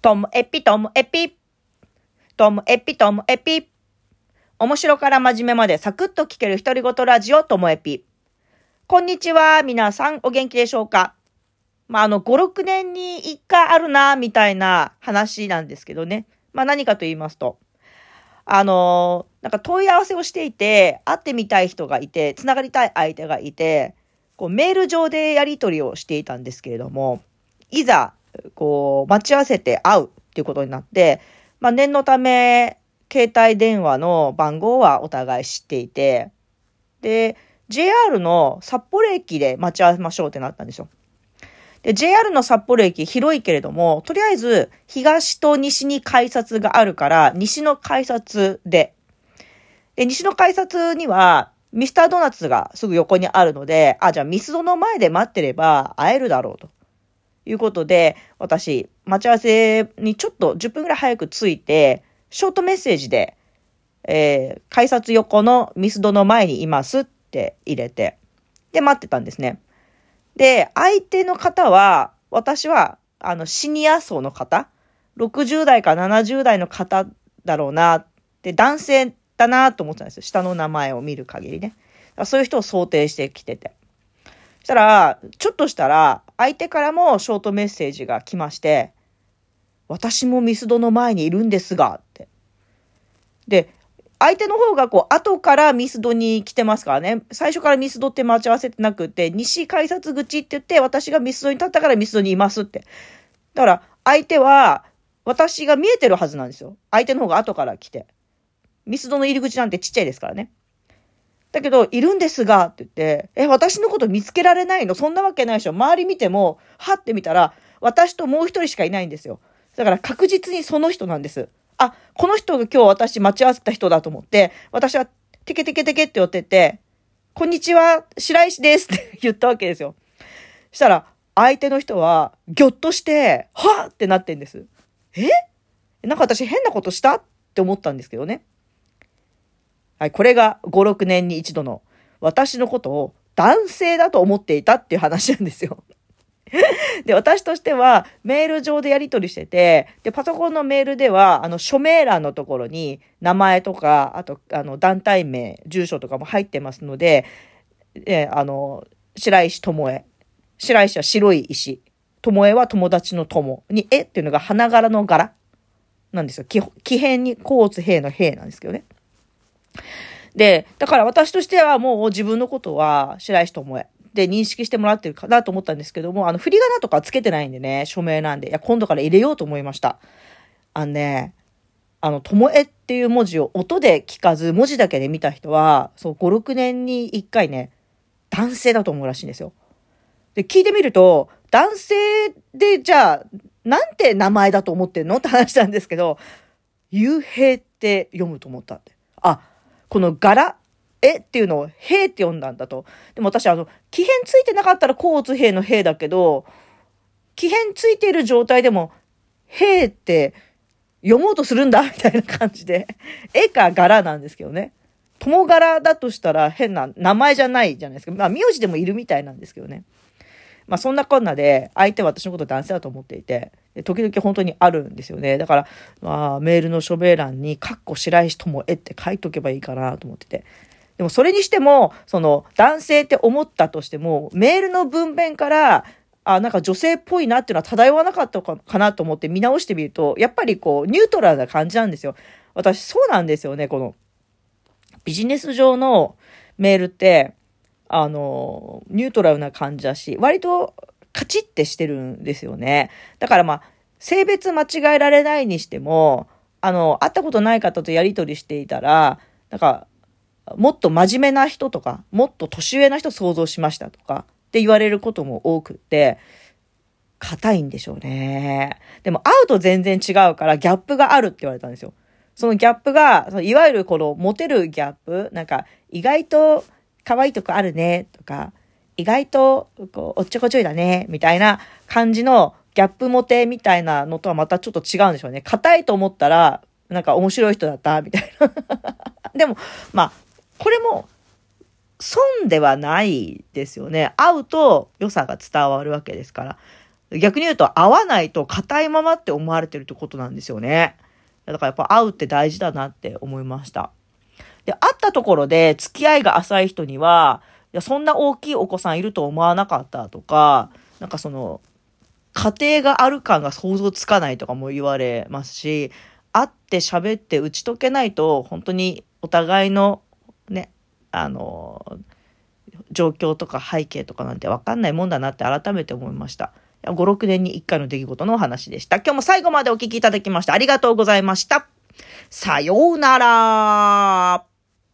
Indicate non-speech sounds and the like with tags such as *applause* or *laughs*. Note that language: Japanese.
ともえぴともえぴ。ともえぴともえぴ。面白から真面目までサクッと聞ける独り言ラジオともえぴ。こんにちは。皆さんお元気でしょうか？まあ、あの、5、6年に1回あるな、みたいな話なんですけどね。まあ、何かと言いますと。あのなんか問い合わせをしていて、会ってみたい人がいて、繋がりたい相手がいて、こうメール上でやり取りをしていたんですけれども、いざ、こう、待ち合わせて会うっていうことになって、まあ、念のため、携帯電話の番号はお互い知っていて、で、JR の札幌駅で待ち合わせましょうってなったんですよ。で、JR の札幌駅広いけれども、とりあえず東と西に改札があるから、西の改札で。で、西の改札にはミスタードーナツがすぐ横にあるので、あ、じゃあミスドの前で待ってれば会えるだろうと。いうことで、私、待ち合わせにちょっと10分くらい早く着いて、ショートメッセージで、えー、改札横のミスドの前にいますって入れて、で、待ってたんですね。で、相手の方は、私は、あの、シニア層の方 ?60 代か70代の方だろうなって、男性だなと思ってたんですよ。下の名前を見る限りね。そういう人を想定してきてて。そしたら、ちょっとしたら、相手からもショートメッセージが来まして、私もミスドの前にいるんですが、って。で、相手の方がこう、後からミスドに来てますからね。最初からミスドって待ち合わせてなくて、西改札口って言って、私がミスドに立ったからミスドにいますって。だから、相手は、私が見えてるはずなんですよ。相手の方が後から来て。ミスドの入り口なんてちっちゃいですからね。だけど、いるんですが、って言って、え、私のこと見つけられないの？そんなわけないでしょ。周り見ても、はって見たら、私ともう一人しかいないんですよ。だから確実にその人なんです。あ、この人が今日私待ち合わせた人だと思って、私はテケテケテケって寄ってって、こんにちは、白石ですって *laughs* 言ったわけですよ。したら、相手の人は、ぎょっとして、はぁってなってんです。え？なんか私変なことした？って思ったんですけどね。はい、これが5、6年に一度の、私のことを男性だと思っていたっていう話なんですよ。*laughs* で、私としては、メール上でやり取りしてて、で、パソコンのメールでは、あの、署名欄のところに、名前とか、あと、あの、団体名、住所とかも入ってますので、え、あの、白石智恵。白石は白い石。智恵は友達の友に、えっていうのが花柄の柄なんですよ。木変に、甲乙兵の兵なんですけどね。で、だから私としてはもう自分のことは白石智恵。で認識してもらってるかなと思ったんですけども、あの、振り仮名とかつけてないんでね、署名なんで、いや、今度から入れようと思いました。あのね、あの、ともえっていう文字を音で聞かず、文字だけで見た人は、そう、5、6年に1回ね、男性だと思うらしいんですよ。で、聞いてみると、男性で、じゃあ、なんて名前だと思ってんの？って話なんですけど、幽閉って読むと思ったって。あ、この柄、えっていうのを、兵って読んだんだと。でも私、あの、気変ついてなかったら甲乙兵の兵だけど、気変ついている状態でも、兵って読もうとするんだみたいな感じで、絵か柄なんですけどね。友柄だとしたら変な名前じゃないじゃないですか。まあ、名字でもいるみたいなんですけどね。まあ、そんなこんなで、相手は私のこと男性だと思っていて、時々本当にあるんですよね。だから、まあ、メールの署名欄に、かっこ白石友絵って書いとけばいいかなと思ってて。でもそれにしても、その男性って思ったとしても、メールの文面から、あ、なんか女性っぽいなっていうのは漂わなかったかなと思って見直してみると、やっぱりこう、ニュートラルな感じなんですよ。私、そうなんですよね、この、ビジネス上のメールって、あの、ニュートラルな感じだし、割とカチッてしてるんですよね。だからまあ、性別間違えられないにしても、あの、会ったことない方とやりとりしていたら、なんか、もっと真面目な人とか、もっと年上な人想像しましたとかって言われることも多くって、硬いんでしょうね。でも会うと全然違うからギャップがあるって言われたんですよ。そのギャップが、そのいわゆるこのモテるギャップ、なんか意外と可愛いとこあるねとか、意外とこうおっちょこちょいだねみたいな感じのギャップモテみたいなのとはまたちょっと違うんでしょうね。硬いと思ったら、なんか面白い人だったみたいな。*laughs* でも、まあ、これも損ではないですよね。会うと良さが伝わるわけですから。逆に言うと会わないと硬いままって思われてるってことなんですよね。だからやっぱ会うって大事だなって思いました。で、会ったところで付き合いが浅い人には、いや、そんな大きいお子さんいると思わなかったとか、なんかその、家庭がある感が想像つかないとかも言われますし、会って喋って打ち解けないと、本当にお互いのね、あの、状況とか背景とかなんてわかんないもんだなって改めて思いました。5、6年に1回の出来事のお話でした。今日も最後までお聞きいただきましてありがとうございました。さようなら。